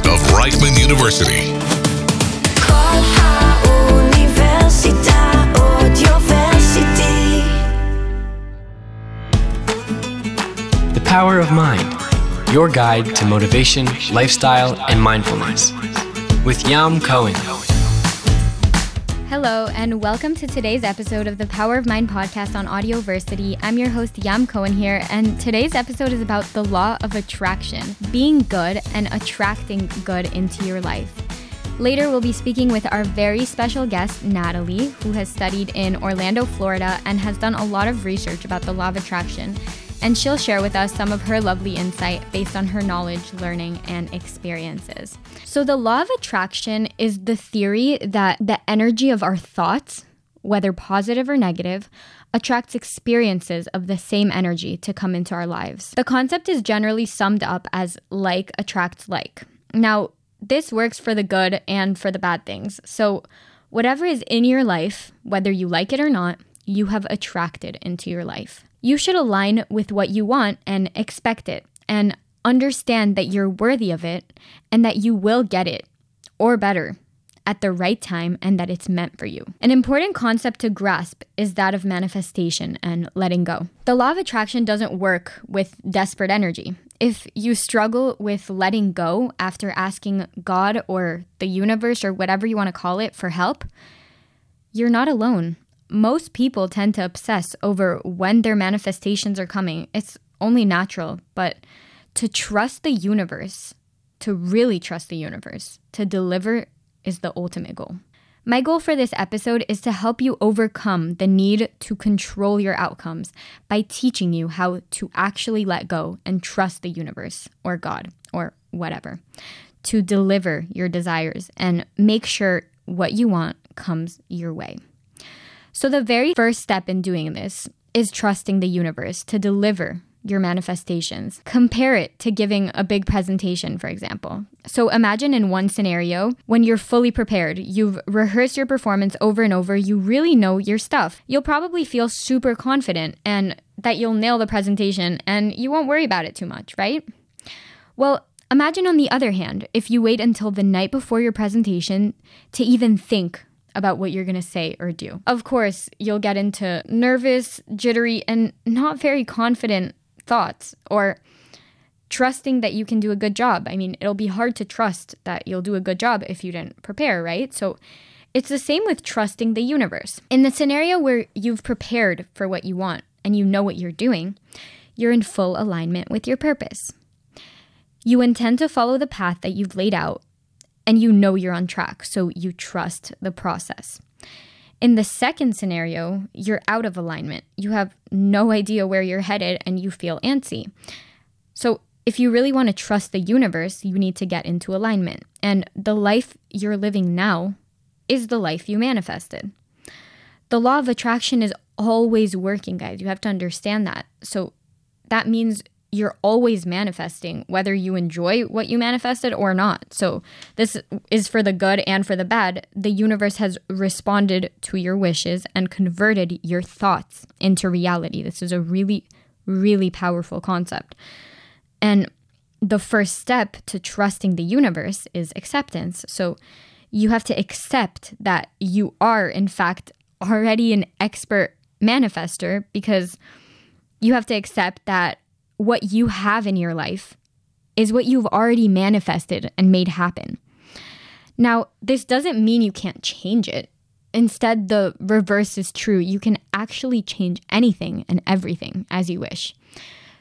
of Reichman University. The Power of Mind, your guide to motivation, lifestyle, and mindfulness. With Yam Cohen. Hello, and welcome to today's episode of the Power of Mind podcast on Audioversity. I'm your host, Yam Cohen here, and today's episode is about the law of attraction, being good and attracting good into your life. Later, we'll be speaking with our very special guest, Natalie, who has studied in Orlando, Florida, and has done a lot of research about the law of attraction. And she'll share with us some of her lovely insight based on her knowledge, learning, and experiences. So, the law of attraction is the theory that the energy of our thoughts, whether positive or negative, attracts experiences of the same energy to come into our lives. The concept is generally summed up as like attracts like. Now, this works for the good and for the bad things. So, whatever is in your life, whether you like it or not, you have attracted into your life. You should align with what you want and expect it, and understand that you're worthy of it and that you will get it, or better, at the right time and that it's meant for you. An important concept to grasp is that of manifestation and letting go. The law of attraction doesn't work with desperate energy. If you struggle with letting go after asking God or the universe or whatever you want to call it for help, you're not alone. Most people tend to obsess over when their manifestations are coming. It's only natural, but to trust the universe, to really trust the universe, to deliver is the ultimate goal. My goal for this episode is to help you overcome the need to control your outcomes by teaching you how to actually let go and trust the universe or God or whatever to deliver your desires and make sure what you want comes your way. So, the very first step in doing this is trusting the universe to deliver your manifestations. Compare it to giving a big presentation, for example. So imagine in one scenario, when you're fully prepared, you've rehearsed your performance over and over, you really know your stuff. You'll probably feel super confident and that you'll nail the presentation and you won't worry about it too much, right? Well, imagine on the other hand, if you wait until the night before your presentation to even think about what you're going to say or do. Of course, you'll get into nervous, jittery, and not very confident thoughts or trusting that you can do a good job. I mean, it'll be hard to trust that you'll do a good job if you didn't prepare, right? So it's the same with trusting the universe. In the scenario where you've prepared for what you want and you know what you're doing, you're in full alignment with your purpose. You intend to follow the path that you've laid out and you know you're on track, so you trust the process. In the second scenario, you're out of alignment. You have no idea where you're headed and you feel antsy. So, if you really want to trust the universe, you need to get into alignment. And the life you're living now is the life you manifested. The law of attraction is always working, guys. You have to understand that. So, that means you're always manifesting, whether you enjoy what you manifested or not. So, this is for the good and for the bad. The universe has responded to your wishes and converted your thoughts into reality. This is a really, really powerful concept. And the first step to trusting the universe is acceptance. So, you have to accept that you are, in fact, already an expert manifester because you have to accept that what you have in your life is what you've already manifested and made happen. Now, this doesn't mean you can't change it. Instead, the reverse is true. You can actually change anything and everything as you wish.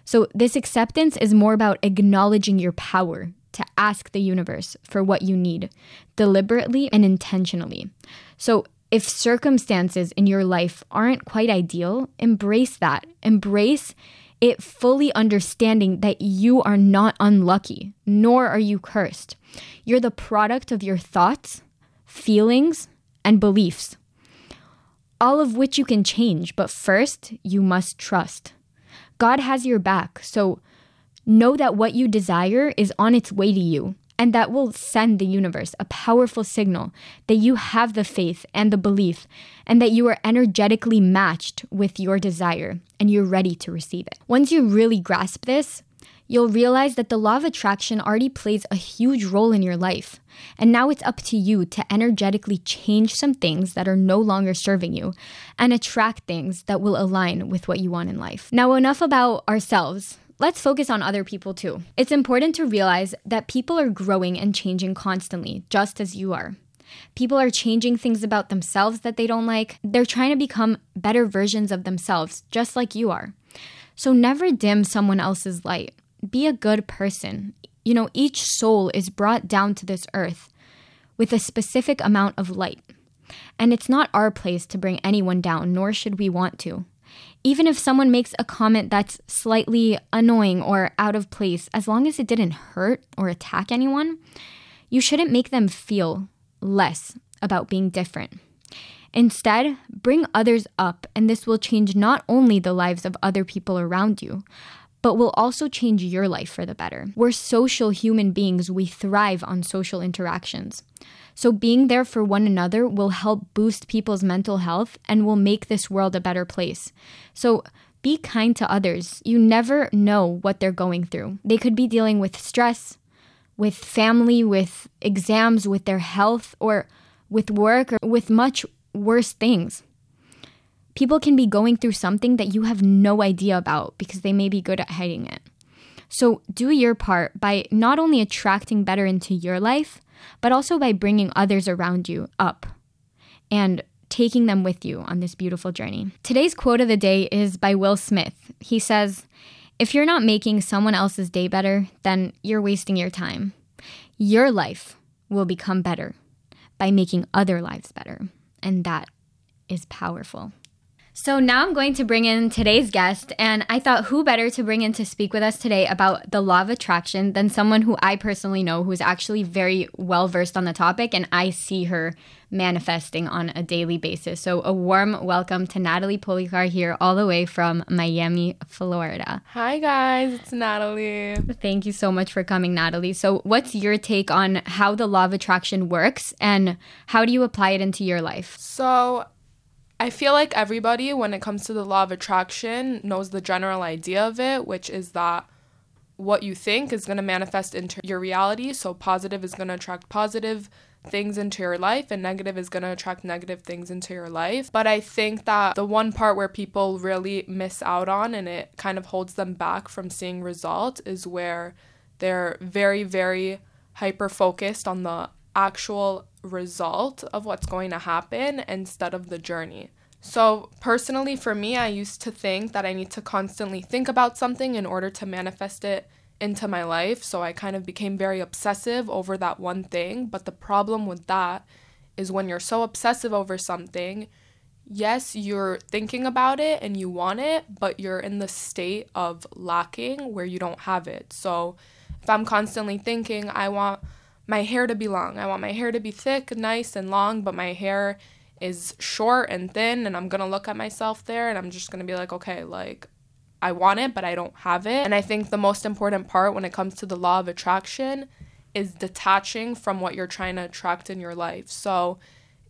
So, this acceptance is more about acknowledging your power to ask the universe for what you need deliberately and intentionally. So, if circumstances in your life aren't quite ideal, embrace that. Embrace it fully understanding that you are not unlucky, nor are you cursed. You're the product of your thoughts, feelings, and beliefs, all of which you can change, but first, you must trust. God has your back, so know that what you desire is on its way to you. And that will send the universe a powerful signal that you have the faith and the belief, and that you are energetically matched with your desire and you're ready to receive it. Once you really grasp this, you'll realize that the law of attraction already plays a huge role in your life. And now it's up to you to energetically change some things that are no longer serving you and attract things that will align with what you want in life. Now, enough about ourselves. Let's focus on other people too. It's important to realize that people are growing and changing constantly, just as you are. People are changing things about themselves that they don't like. They're trying to become better versions of themselves, just like you are. So never dim someone else's light. Be a good person. You know, each soul is brought down to this earth with a specific amount of light. And it's not our place to bring anyone down, nor should we want to. Even if someone makes a comment that's slightly annoying or out of place, as long as it didn't hurt or attack anyone, you shouldn't make them feel less about being different. Instead, bring others up, and this will change not only the lives of other people around you, but will also change your life for the better. We're social human beings, we thrive on social interactions. So, being there for one another will help boost people's mental health and will make this world a better place. So, be kind to others. You never know what they're going through. They could be dealing with stress, with family, with exams, with their health, or with work, or with much worse things. People can be going through something that you have no idea about because they may be good at hiding it. So, do your part by not only attracting better into your life, but also by bringing others around you up and taking them with you on this beautiful journey. Today's quote of the day is by Will Smith. He says, If you're not making someone else's day better, then you're wasting your time. Your life will become better by making other lives better. And that is powerful. So now I'm going to bring in today's guest, and I thought who better to bring in to speak with us today about the law of attraction than someone who I personally know who's actually very well versed on the topic, and I see her manifesting on a daily basis. So a warm welcome to Natalie Policar here, all the way from Miami, Florida. Hi guys, it's Natalie. Thank you so much for coming, Natalie. So, what's your take on how the law of attraction works, and how do you apply it into your life? So I feel like everybody, when it comes to the law of attraction, knows the general idea of it, which is that what you think is going to manifest into your reality. So, positive is going to attract positive things into your life, and negative is going to attract negative things into your life. But I think that the one part where people really miss out on and it kind of holds them back from seeing results is where they're very, very hyper focused on the actual result of what's going to happen instead of the journey. So, personally, for me, I used to think that I need to constantly think about something in order to manifest it into my life. So, I kind of became very obsessive over that one thing. But the problem with that is when you're so obsessive over something, yes, you're thinking about it and you want it, but you're in the state of lacking where you don't have it. So, if I'm constantly thinking, I want my hair to be long. I want my hair to be thick, nice, and long, but my hair is short and thin, and I'm gonna look at myself there and I'm just gonna be like, okay, like, I want it, but I don't have it. And I think the most important part when it comes to the law of attraction is detaching from what you're trying to attract in your life. So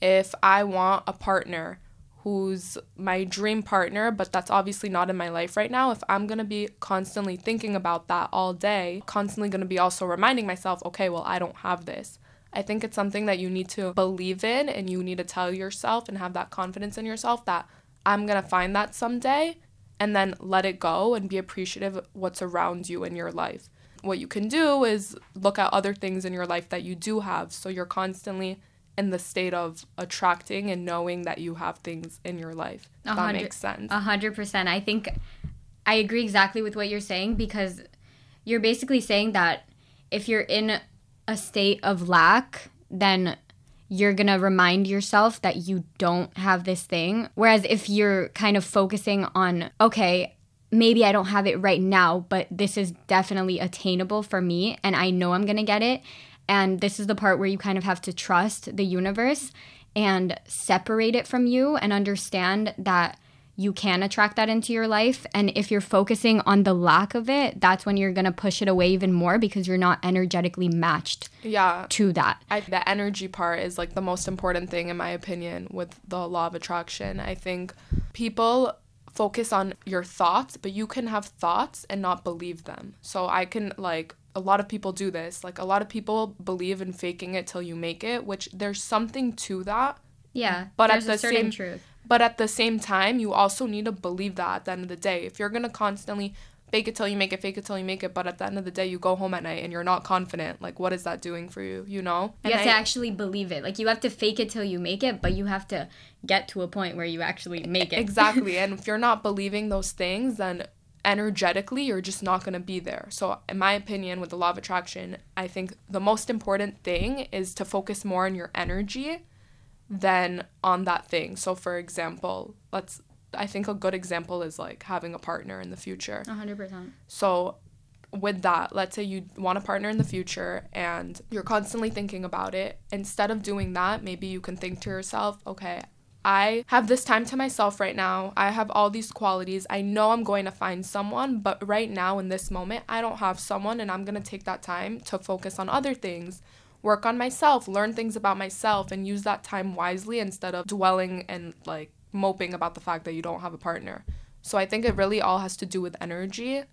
if I want a partner, who's my dream partner, but that's obviously not in my life right now, if I'm gonna be constantly thinking about that all day, constantly gonna be also reminding myself, okay, well, I don't have this. I think it's something that you need to believe in and you need to tell yourself and have that confidence in yourself that I'm gonna find that someday and then let it go and be appreciative of what's around you in your life. What you can do is look at other things in your life that you do have so you're constantly in the state of attracting and knowing that you have things in your life. If that makes sense. A hundred percent. I think I agree exactly with what you're saying because you're basically saying that if you're in a state of lack, then you're gonna remind yourself that you don't have this thing. Whereas if you're kind of focusing on, okay, maybe I don't have it right now, but this is definitely attainable for me and I know I'm gonna get it and this is the part where you kind of have to trust the universe and separate it from you and understand that you can attract that into your life. And if you're focusing on the lack of it, that's when you're going to push it away even more because you're not energetically matched yeah. to that. I, the energy part is like the most important thing, in my opinion, with the law of attraction. I think people focus on your thoughts, but you can have thoughts and not believe them. So I can like a lot of people do this. Like a lot of people believe in faking it till you make it, which there's something to that. Yeah. But at the same truth. but at the same time, you also need to believe that at the end of the day. If you're gonna constantly fake it till you make it, fake it till you make it, but at the end of the day you go home at night and you're not confident, like what is that doing for you? You know? You And have to I- actually believe it. Like you have to fake it till you make it, but you have to get to a point where you actually make it. Exactly. and if you're not believing those things, then energetically you're just not going to be there. So, in my opinion, with the law of attraction, I think the most important thing is to focus more on your energy than on that thing. So, for example, let's I think a good example is like having a partner in the future. 100%. So, with that, let's say you want a partner in the future and you're constantly thinking about it. Instead of doing that, maybe you can think to yourself, okay, I have this time to myself right now. I have all these qualities. I know I'm going to find someone, but right now in this moment, I don't have someone, and I'm going to take that time to focus on other things, work on myself, learn things about myself, and use that time wisely instead of dwelling and like moping about the fact that you don't have a partner. So I think it really all has to do with energy.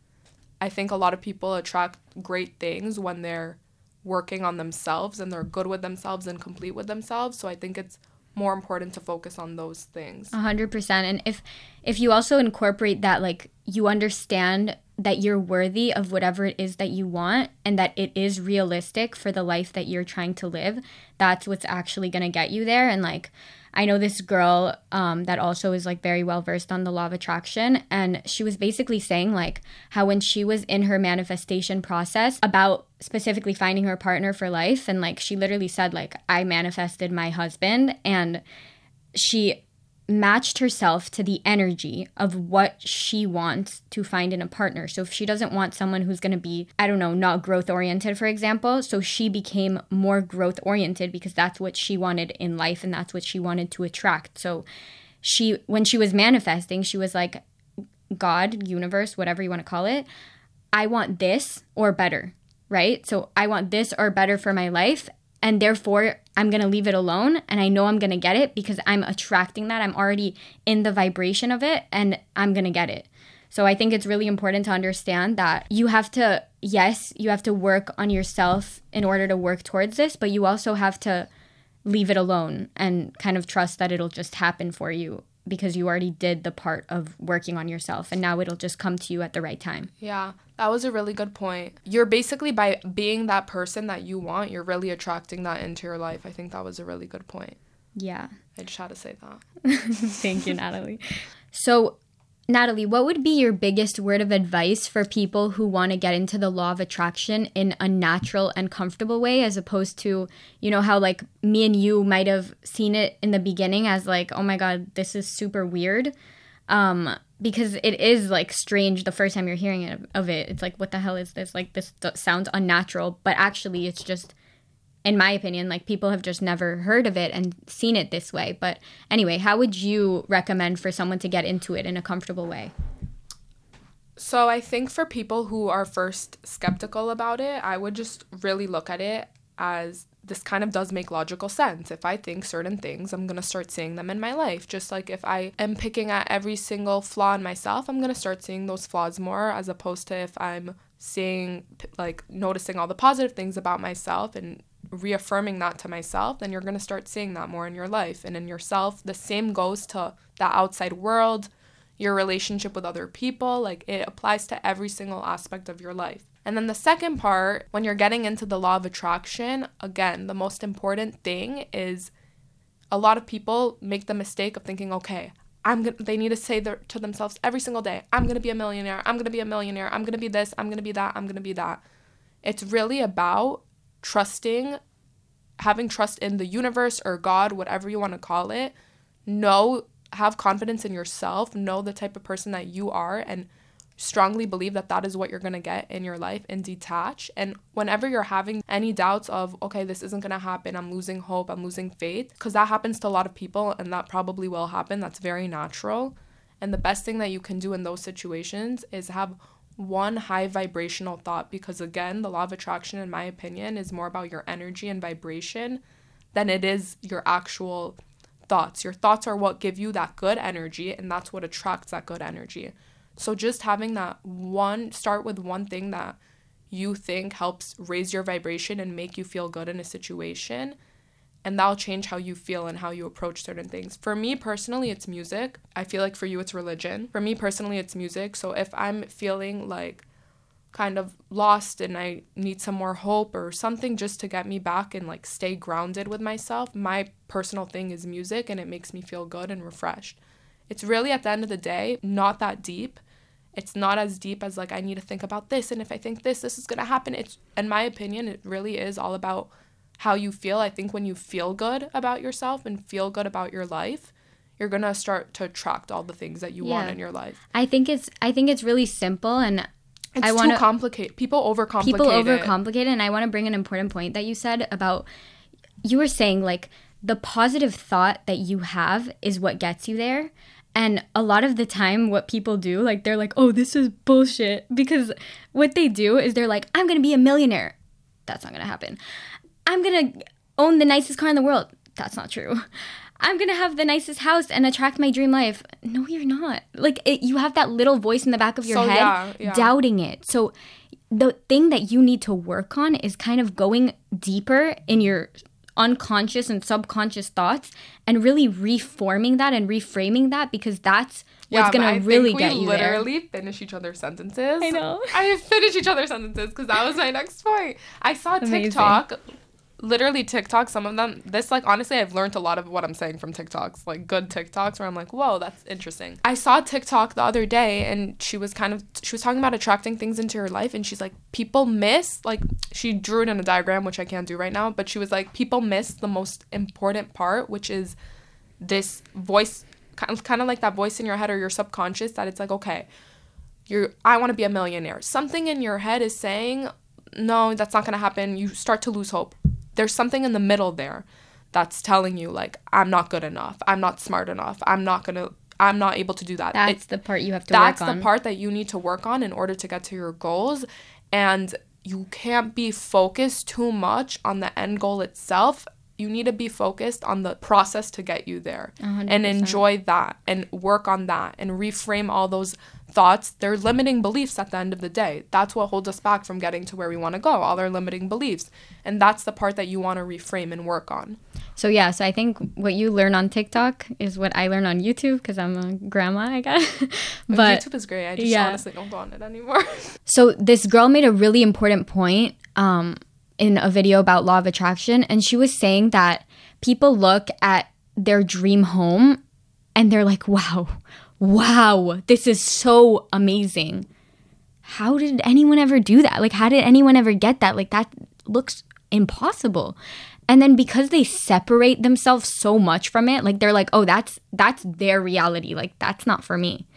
I think a lot of people attract great things when they're working on themselves and they're good with themselves and complete with themselves. So I think it's more important to focus on those things. A hundred percent. And if if you also incorporate that, like you understand that you're worthy of whatever it is that you want and that it is realistic for the life that you're trying to live, that's what's actually gonna get you there. And like I know this girl um, that also is like very well versed on the law of attraction, and she was basically saying like how when she was in her manifestation process about specifically finding her partner for life, and like she literally said like I manifested my husband, and she matched herself to the energy of what she wants to find in a partner. So if she doesn't want someone who's going to be, I don't know, not growth oriented, for example, so she became more growth oriented because that's what she wanted in life and that's what she wanted to attract. So she, when she was manifesting, she was like, God, universe, whatever you want to call it, I want this or better, right? So I want this or better for my life. And therefore, I'm going to leave it alone. And I know I'm going to get it because I'm attracting that. I'm already in the vibration of it and I'm going to get it. So I think it's really important to understand that you have to, yes, you have to work on yourself in order to work towards this, but you also have to leave it alone and kind of trust that it'll just happen for you because you already did the part of working on yourself and now it'll just come to you at the right time. Yeah, that was a really good point. You're basically by being that person that you want, you're really attracting that into your life. I think that was a really good point. Yeah. I just had to say that. Thank you, Natalie. So, Natalie, what would be your biggest word of advice for people who want to get into the law of attraction in a natural and comfortable way as opposed to, you know, how like me and you might have seen it in the beginning as like, oh my God, this is super weird. Um, because it is like strange the first time you're hearing it, of it. It's like, what the hell is this? Like, this sounds unnatural, but actually, it's just in my opinion, like people have just never heard of it and seen it this way. But anyway, how would you recommend for someone to get into it in a comfortable way? So I think for people who are first skeptical about it, I would just really look at it as this kind of does make logical sense. If I think certain things, I'm going to start seeing them in my life. Just like if I am picking at every single flaw in myself, I'm going to start seeing those flaws more as opposed to if I'm seeing like noticing all the positive things about myself and reaffirming that to myself, then you're going to start seeing that more in your life and in yourself. The same goes to the outside world, your relationship with other people. Like it applies to every single aspect of your life. And then the second part, when you're getting into the law of attraction, again, the most important thing is a lot of people make the mistake of thinking, okay, I'm gonna they need to say their, to themselves every single day, I'm gonna be a millionaire, I'm gonna be a millionaire, I'm gonna be this, I'm gonna be that, I'm gonna be that. It's really about trusting, having trust in the universe or God, whatever you want to call it. Know, have confidence in yourself, know the type of person that you are, and strongly believe that that is what you're going to get in your life and detach. And whenever you're having any doubts of, okay, this isn't going to happen, I'm losing hope, I'm losing faith, because that happens to a lot of people and that probably will happen. That's very natural. And the best thing that you can do in those situations is have one high vibrational thought because again the law of attraction in my opinion is more about your energy and vibration than it is your actual thoughts. Your thoughts are what give you that good energy, and that's what attracts that good energy. So just having that one, start with one thing that you think helps raise your vibration and make you feel good in a situation and that'll change how you feel and how you approach certain things. For me personally, it's music. I feel like for you, it's religion. For me personally, it's music. So if I'm feeling like kind of lost and I need some more hope or something just to get me back and like stay grounded with myself, my personal thing is music and it makes me feel good and refreshed. It's really at the end of the day not that deep. It's not as deep as like I need to think about this and if I think this this is going to happen. It's in my opinion it really is all about how you feel. I think when you feel good about yourself and feel good about your life, you're going to start to attract all the things that you yeah. want in your life. I think it's I think it's really simple and it's I want to complicate. People overcomplicate. People overcomplicate it. and I want to bring an important point that you said about you were saying like the positive thought that you have is what gets you there. And a lot of the time, what people do, like, they're like, oh, this is bullshit. Because what they do is they're like, I'm going to be a millionaire. That's not going to happen. I'm gonna own the nicest car in the world. That's not true. I'm gonna have the nicest house and attract my dream life. No, you're not. Like it, you have that little voice in the back of your so, head yeah, yeah. doubting it. So the thing that you need to work on is kind of going deeper in your unconscious and subconscious thoughts and really reforming that and reframing that because that's what's yeah, gonna really get you there. literally finish each other's sentences. I know. I finish each other's sentences because that was my next point. I saw Amazing. TikTok literally TikTok, some of them, this, like, honestly, I've learned a lot of what I'm saying from TikToks, like good TikToks where I'm like, whoa, that's interesting. I saw TikTok the other day and she was kind of, she was talking about attracting things into her life and she's like, people miss, like, she drew it in a diagram, which I can't do right now, but she was like, people miss the most important part, which is this voice, kind of like that voice in your head or your subconscious that it's like, okay, you're, I want to be a millionaire. Something in your head is saying, no, that's not going to happen. You start to lose hope there's something in the middle there that's telling you like I'm not good enough. I'm not smart enough. I'm not going to I'm not able to do that. That's the part you have to That's the part that you need to work on in order to get to your goals and you can't be focused too much on the end goal itself. You need to be focused on the process to get you there 100%. and enjoy that and work on that and reframe all those thoughts, they're limiting beliefs at the end of the day. That's what holds us back from getting to where we want to go, all our limiting beliefs. And that's the part that you want to reframe and work on. So, yeah, so I think what you learn on TikTok is what I learn on YouTube because I'm a grandma, I guess. but YouTube is great. I just yeah. honestly don't go on it anymore. so, this girl made a really important point um, in a video about law of attraction. And she was saying that people look at their dream home and they're like, wow, wow, this is so amazing. How did anyone ever do that? Like, how did anyone ever get that? Like, that looks impossible. And then because they separate themselves so much from it, like they're like, oh, that's that's their reality. Like that's not for me.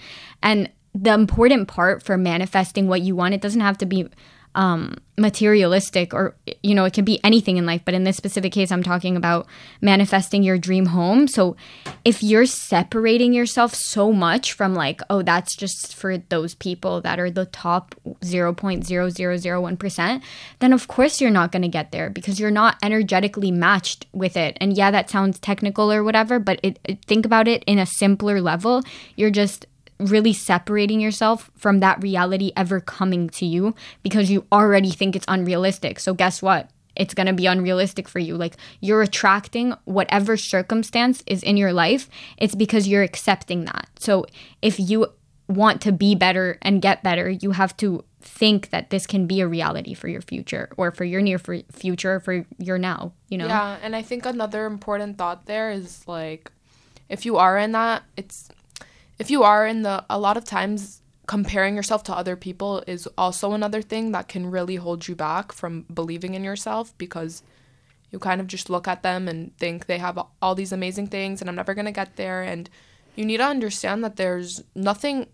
And the important part for manifesting what you want, it doesn't have to be um, materialistic or you know it can be anything in life but in this specific case i'm talking about manifesting your dream home. So if you're separating yourself so much from like oh that's just for those people that are the top 0.0001% then of course you're not going to get there because you're not energetically matched with it. And yeah that sounds technical or whatever but it, it, think about it in a simpler level. You're just really separating yourself from that reality ever coming to you because you already think it's unrealistic. So, guess what? It's going to be unrealistic for you. Like, you're attracting whatever circumstance is in your life, it's because you're accepting that. So, if you want to be better and get better, you have to think that this can be a reality for your future or for your near future for your now, you know? Yeah. And I think another important thought there is like, if you are in that, it's if you are in the a lot of times comparing yourself to other people is also another thing that can really hold you back from believing in yourself because you kind of just look at them and think they have all these amazing things and I'm never going to get there and you need to understand that there's nothing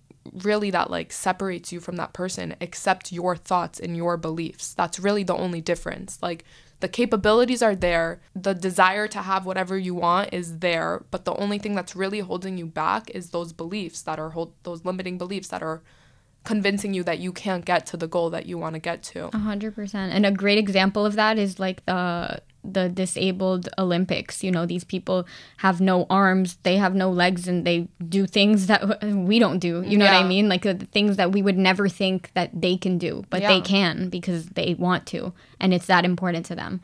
really that like separates you from that person except your thoughts and your beliefs. That's really the only difference. Like the capabilities are there, the desire to have whatever you want is there, but the only thing that's really holding you back is those beliefs that are hold those limiting beliefs that are convincing you that you can't get to the goal that you want to get to. A hundred percent. And a great example of that is like the the disabled Olympics. You know, these people have no arms, they have no legs, and they do things that we don't do. You know yeah. what I mean? Like the things that we would never think that they can do, but yeah. they can because they want to, and it's that important to them.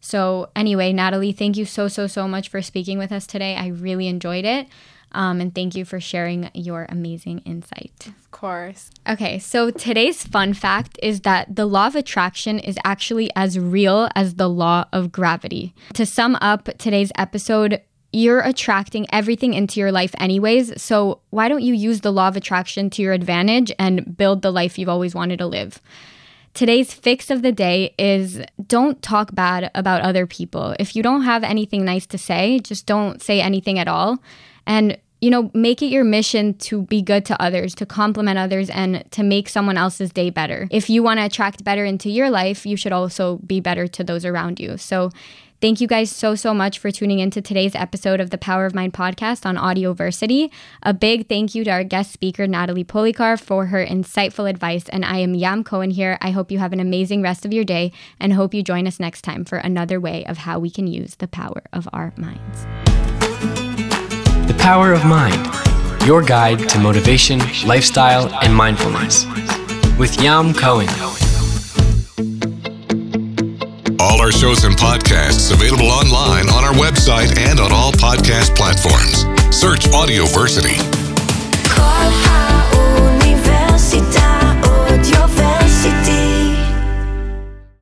So, anyway, Natalie, thank you so, so, so much for speaking with us today. I really enjoyed it. Um, and thank you for sharing your amazing insight. Of course. Okay, so today's fun fact is that the law of attraction is actually as real as the law of gravity. To sum up today's episode, you're attracting everything into your life anyways. So why don't you use the law of attraction to your advantage and build the life you've always wanted to live? Today's fix of the day is don't talk bad about other people. If you don't have anything nice to say, just don't say anything at all. And you know, make it your mission to be good to others, to compliment others, and to make someone else's day better. If you want to attract better into your life, you should also be better to those around you. So, Thank you guys so, so much for tuning into today's episode of the Power of Mind podcast on Audioversity. A big thank you to our guest speaker, Natalie Polikar, for her insightful advice. And I am Yam Cohen here. I hope you have an amazing rest of your day and hope you join us next time for another way of how we can use the power of our minds. The Power of Mind, your guide to motivation, lifestyle, and mindfulness. With Yam Cohen. All our shows and podcasts available online on our website and on all podcast platforms. Search Audioversity. Universidad